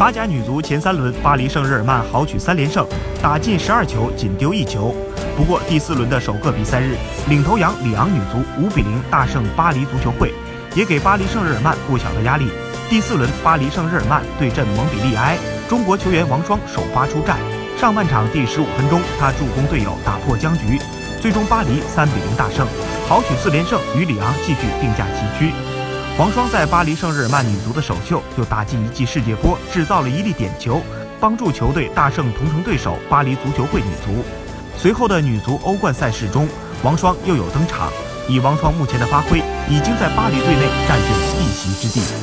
法甲女足前三轮，巴黎圣日耳曼豪取三连胜，打进十二球，仅丢一球。不过第四轮的首个比赛日，领头羊里昂女足五比零大胜巴黎足球会，也给巴黎圣日耳曼不小的压力。第四轮，巴黎圣日耳曼对阵蒙彼利埃，中国球员王霜首发出战。上半场第十五分钟，他助攻队友打破僵局，最终巴黎三比零大胜，豪取四连胜，与里昂继续并驾齐驱。王霜在巴黎圣日耳曼女足的首秀就打进一记世界波，制造了一粒点球，帮助球队大胜同城对手巴黎足球会女足。随后的女足欧冠赛事中，王霜又有登场。以王霜目前的发挥，已经在巴黎队内占据了一席之地。